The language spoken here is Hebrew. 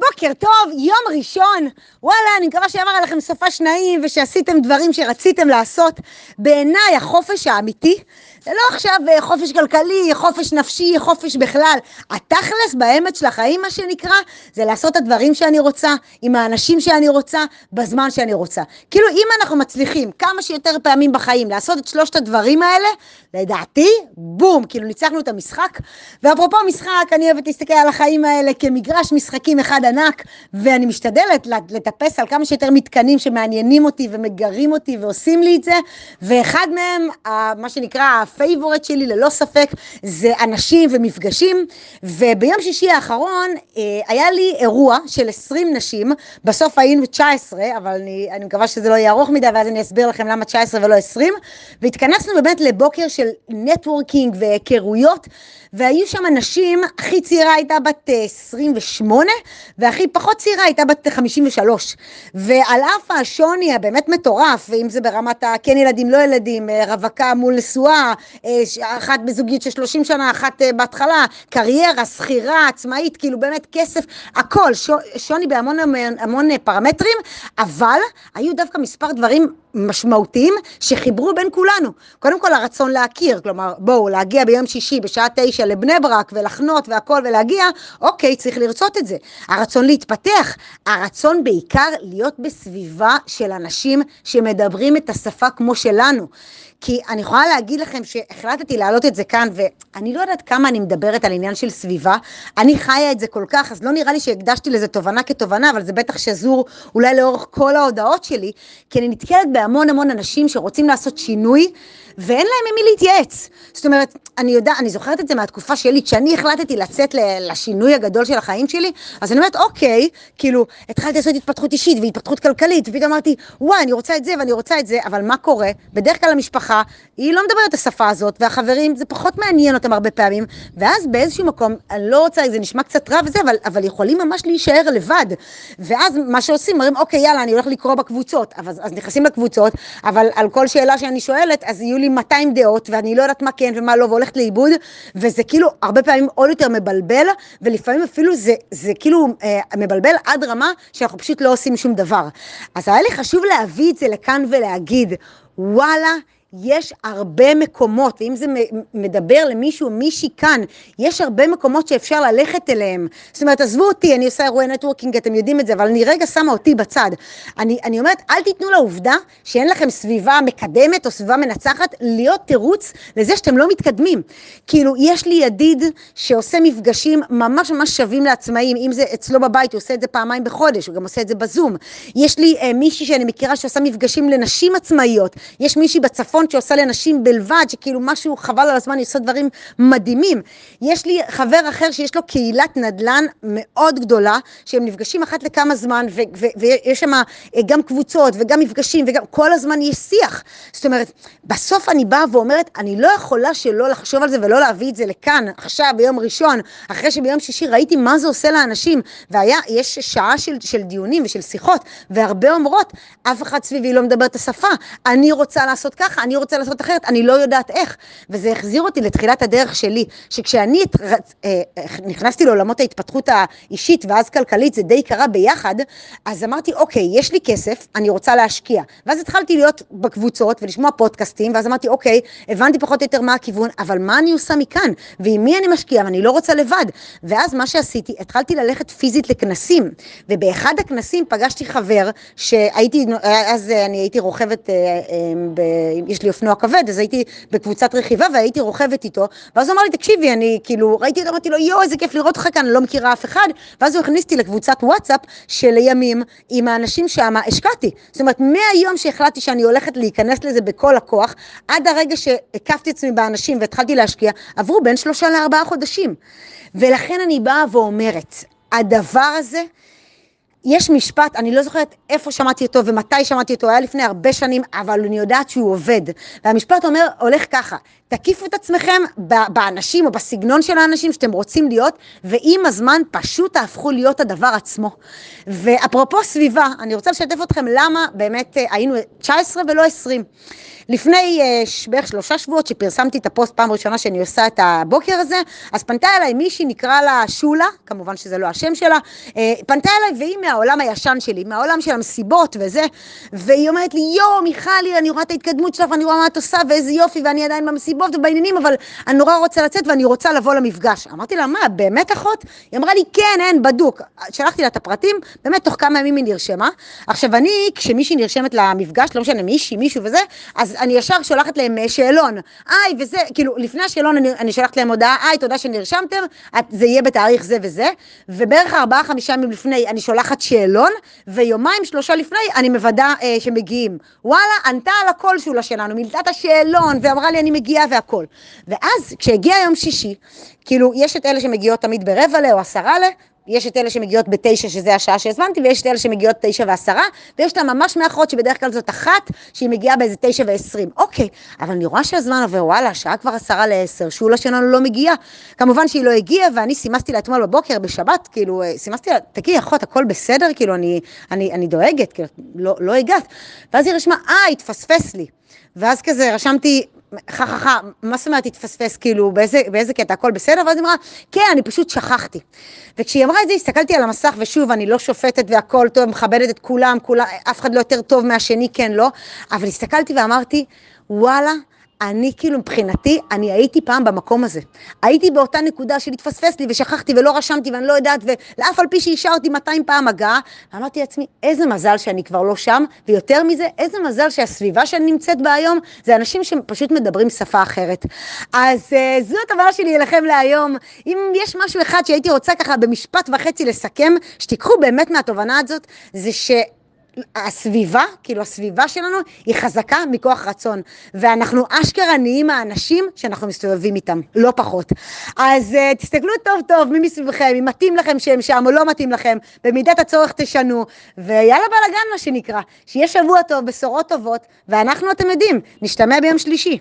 בוקר טוב, יום ראשון. וואלה, אני מקווה שעבר עליכם סופה שניים ושעשיתם דברים שרציתם לעשות. בעיניי החופש האמיתי זה לא עכשיו אה, חופש כלכלי, חופש נפשי, חופש בכלל. התכלס באמת של החיים, מה שנקרא, זה לעשות את הדברים שאני רוצה, עם האנשים שאני רוצה, בזמן שאני רוצה. כאילו, אם אנחנו מצליחים כמה שיותר פעמים בחיים לעשות את שלושת הדברים האלה, לדעתי, בום, כאילו ניצחנו את המשחק. ואפרופו משחק, אני אוהבת להסתכל על החיים האלה כמגרש משחקים אחד ענק, ואני משתדלת לטפס על כמה שיותר מתקנים שמעניינים אותי ומגרים אותי ועושים לי את זה, ואחד מהם, מה שנקרא, הפייבורט שלי ללא ספק זה אנשים ומפגשים, וביום שישי האחרון אה, היה לי אירוע של 20 נשים, בסוף היינו 19, אבל אני, אני מקווה שזה לא יהיה ארוך מדי, ואז אני אסביר לכם למה 19 ולא 20, והתכנסנו באמת לבוקר של נטוורקינג והיכרויות, והיו שם נשים, הכי צעירה הייתה בת 28, אה, והכי פחות צעירה הייתה בת 53. ועל אף השוני הבאמת מטורף, אם זה ברמת הכן ילדים, לא ילדים, אה, רווקה מול נשואה, אה, אחת בזוגיות של 30 שנה, אחת בהתחלה, קריירה, שכירה, עצמאית, כאילו באמת כסף, הכל, שוני בהמון המון פרמטרים, אבל היו דווקא מספר דברים משמעותיים שחיברו בין כולנו. קודם כל הרצון להכיר, כלומר בואו להגיע ביום שישי בשעה תשע לבני ברק ולחנות והכל ולהגיע, אוקיי, צריך לרצות את זה. הרצון להתפתח, הרצון בעיקר להיות בסביבה של אנשים שמדברים את השפה כמו שלנו. כי אני יכולה להגיד לכם שהחלטתי להעלות את זה כאן, ואני לא יודעת כמה אני מדברת על עניין של סביבה, אני חיה את זה כל כך, אז לא נראה לי שהקדשתי לזה תובנה כתובנה, אבל זה בטח שזור אולי לאורך כל ההודעות שלי, כי אני נתקלת בהמון המון אנשים שרוצים לעשות שינוי, ואין להם עם מי להתייעץ. זאת אומרת, אני יודעת, אני זוכרת את זה מהתקופה שלי, כשאני החלטתי לצאת לשינוי הגדול של החיים שלי, אז אני אומרת, אוקיי, כאילו, התחלתי לעשות התפתחות אישית והתפתחות כלכלית, ופתאום אמרתי, וואי, אני רוצה את זה ואני רוצה את זה, אבל מה קורה? בדרך כלל המשפחה, היא לא מדברת את השפה הזאת, והחברים, זה פחות מעניין אותם הרבה פעמים, ואז באיזשהו מקום, אני לא רוצה, זה נשמע קצת רע וזה, אבל, אבל יכולים ממש להישאר לבד. ואז מה שעושים, אומרים, אוקיי, יאללה, אני הולך לקרוא בקבוצות. אז, אז נכנסים לקבוצות, אבל על כל שאלה שאני שואלת, אז יהיו לי 200 דעות, ואני לא יודעת מה כן ומה לא, והולכת לאיבוד, וזה כאילו הרבה פעמים עוד יותר מבלבל, ולפעמים אפילו זה, זה כאילו מבלבל עד רמה שאנחנו פשוט לא עושים שום דבר. אז היה לי חשוב להביא את זה לכאן ולהגיד, וואלה, יש הרבה מקומות, ואם זה מדבר למישהו, מישהי כאן, יש הרבה מקומות שאפשר ללכת אליהם. זאת אומרת, עזבו אותי, אני עושה אירועי נטוורקינג, אתם יודעים את זה, אבל אני רגע שמה אותי בצד. אני, אני אומרת, אל תיתנו לעובדה שאין לכם סביבה מקדמת או סביבה מנצחת, להיות תירוץ לזה שאתם לא מתקדמים. כאילו, יש לי ידיד שעושה מפגשים ממש ממש שווים לעצמאים, אם זה אצלו בבית, הוא עושה את זה פעמיים בחודש, הוא גם עושה את זה בזום. יש לי אה, מישהי שאני מכירה שעושה מפגשים לנשים עצמאיות, יש מישהי בצפון פונט שעושה לנשים בלבד, שכאילו משהו חבל על הזמן, היא עושה דברים מדהימים. יש לי חבר אחר שיש לו קהילת נדל"ן מאוד גדולה, שהם נפגשים אחת לכמה זמן, ו- ו- ויש שם אה, גם קבוצות וגם מפגשים, וגם כל הזמן יש שיח. זאת אומרת, בסוף אני באה ואומרת, אני לא יכולה שלא לחשוב על זה ולא להביא את זה לכאן, עכשיו, ביום ראשון, אחרי שביום שישי ראיתי מה זה עושה לאנשים, והיה, יש שעה של, של דיונים ושל שיחות, והרבה אומרות, אף אחד סביבי לא מדבר את השפה, אני רוצה לעשות ככה, אני רוצה לעשות אחרת, אני לא יודעת איך. וזה החזיר אותי לתחילת הדרך שלי, שכשאני אה, נכנסתי לעולמות ההתפתחות האישית ואז כלכלית, זה די קרה ביחד, אז אמרתי, אוקיי, יש לי כסף, אני רוצה להשקיע. ואז התחלתי להיות בקבוצות ולשמוע פודקאסטים, ואז אמרתי, אוקיי, הבנתי פחות או יותר מה הכיוון, אבל מה אני עושה מכאן? ועם מי אני משקיעה? ואני לא רוצה לבד. ואז מה שעשיתי, התחלתי ללכת פיזית לכנסים, ובאחד הכנסים פגשתי חבר שהייתי, אז אני הייתי רוכבת, אה, אה, יש לי אופנוע כבד, אז הייתי בקבוצת רכיבה והייתי רוכבת איתו, ואז הוא אמר לי, תקשיבי, אני כאילו, ראיתי אותו, אמרתי לו, יואו, איזה כיף לראות אותך כאן, אני לא מכירה אף אחד, ואז הוא הכניס אותי לקבוצת וואטסאפ שלימים עם האנשים שם השקעתי. זאת אומרת, מהיום שהחלטתי שאני הולכת להיכנס לזה בכל הכוח, עד הרגע שהקפתי עצמי באנשים והתחלתי להשקיע, עברו בין שלושה לארבעה חודשים. ולכן אני באה ואומרת, הדבר הזה, יש משפט, אני לא זוכרת איפה שמעתי אותו ומתי שמעתי אותו, היה לפני הרבה שנים, אבל אני יודעת שהוא עובד. והמשפט אומר, הולך ככה, תקיפו את עצמכם באנשים או בסגנון של האנשים שאתם רוצים להיות, ועם הזמן פשוט תהפכו להיות הדבר עצמו. ואפרופו סביבה, אני רוצה לשתף אתכם למה באמת אה, היינו 19 ולא 20. לפני uh, בערך שלושה שבועות שפרסמתי את הפוסט פעם ראשונה שאני עושה את הבוקר הזה, אז פנתה אליי מישהי, נקרא לה שולה, כמובן שזה לא השם שלה, uh, פנתה אליי והיא מהעולם הישן שלי, מהעולם של המסיבות וזה, והיא אומרת לי, יואו, מיכלי, אני רואה את ההתקדמות שלך ואני רואה מה את עושה ואיזה יופי ואני עדיין במסיבות ובעניינים, אבל אני נורא רוצה לצאת ואני רוצה לבוא למפגש. אמרתי לה, מה, באמת אחות? היא אמרה לי, כן, אין, בדוק. שלחתי לה את הפרטים, באמת תוך כמה ימים היא נרשמה. עכשיו אני, כשמישהי נרשמת למפגש, לא משנה, מישהי, מישהו וזה, אז אני ישר שולחת להם אה, שאלון, היי וזה, כאילו לפני השאלון אני, אני שולחת להם הודעה, היי תודה שנרשמתם, את, זה יהיה בתאריך זה וזה, ובערך ארבעה חמישה ימים לפני אני שולחת שאלון, ויומיים שלושה לפני אני מוודא אה, שמגיעים. וואלה, ענתה על הקול שולה שלנו, מילתה את השאלון ואמרה לי אני מגיעה והכל. ואז כשהגיע יום שישי, כאילו יש את אלה שמגיעות תמיד ברבע ל או עשרה ל, יש את אלה שמגיעות בתשע, שזה השעה שהזמנתי, ויש את אלה שמגיעות תשע ועשרה, ויש את הממש מאחרות, שבדרך כלל זאת אחת, שהיא מגיעה באיזה תשע ועשרים. אוקיי, אבל אני רואה שהזמן עובר, וואלה, השעה כבר עשרה לעשר, שולה שלנו לא מגיעה. כמובן שהיא לא הגיעה, ואני סימסתי לה אתמול בבוקר, בשבת, כאילו, אה, סימסתי לה, תגידי, אחות, הכל בסדר? כאילו, אני, אני, אני דואגת, כאילו, לא, לא הגעת. ואז היא רשמה, אה, התפספס לי. ואז כזה רשמתי, חה, מה זאת אומרת התפספס, כאילו, באיזה, באיזה קטע, הכל בסדר? ואז היא אמרה, כן, אני פשוט שכחתי. וכשהיא אמרה את זה, הסתכלתי על המסך, ושוב, אני לא שופטת והכל טוב, מכבדת את כולם, כולם, אף אחד לא יותר טוב מהשני, כן, לא, אבל הסתכלתי ואמרתי, וואלה, אני כאילו מבחינתי, אני הייתי פעם במקום הזה. הייתי באותה נקודה של התפספס לי ושכחתי ולא רשמתי ואני לא יודעת, ולאף על פי שאישרתי 200 פעם הגעה, ואמרתי לעצמי, איזה מזל שאני כבר לא שם, ויותר מזה, איזה מזל שהסביבה שאני נמצאת בה היום, זה אנשים שפשוט מדברים שפה אחרת. אז uh, זו התובנה שלי אליכם להיום. אם יש משהו אחד שהייתי רוצה ככה במשפט וחצי לסכם, שתיקחו באמת מהתובנה הזאת, זה ש... הסביבה, כאילו הסביבה שלנו היא חזקה מכוח רצון, ואנחנו אשכרה נהיים האנשים שאנחנו מסתובבים איתם, לא פחות. אז uh, תסתכלו טוב טוב מי מסביבכם, אם מתאים לכם שהם שם או לא מתאים לכם, במידת הצורך תשנו, ויאללה בלאגן מה שנקרא, שיהיה שבוע טוב, בשורות טובות, ואנחנו, אתם יודעים, נשתמע ביום שלישי.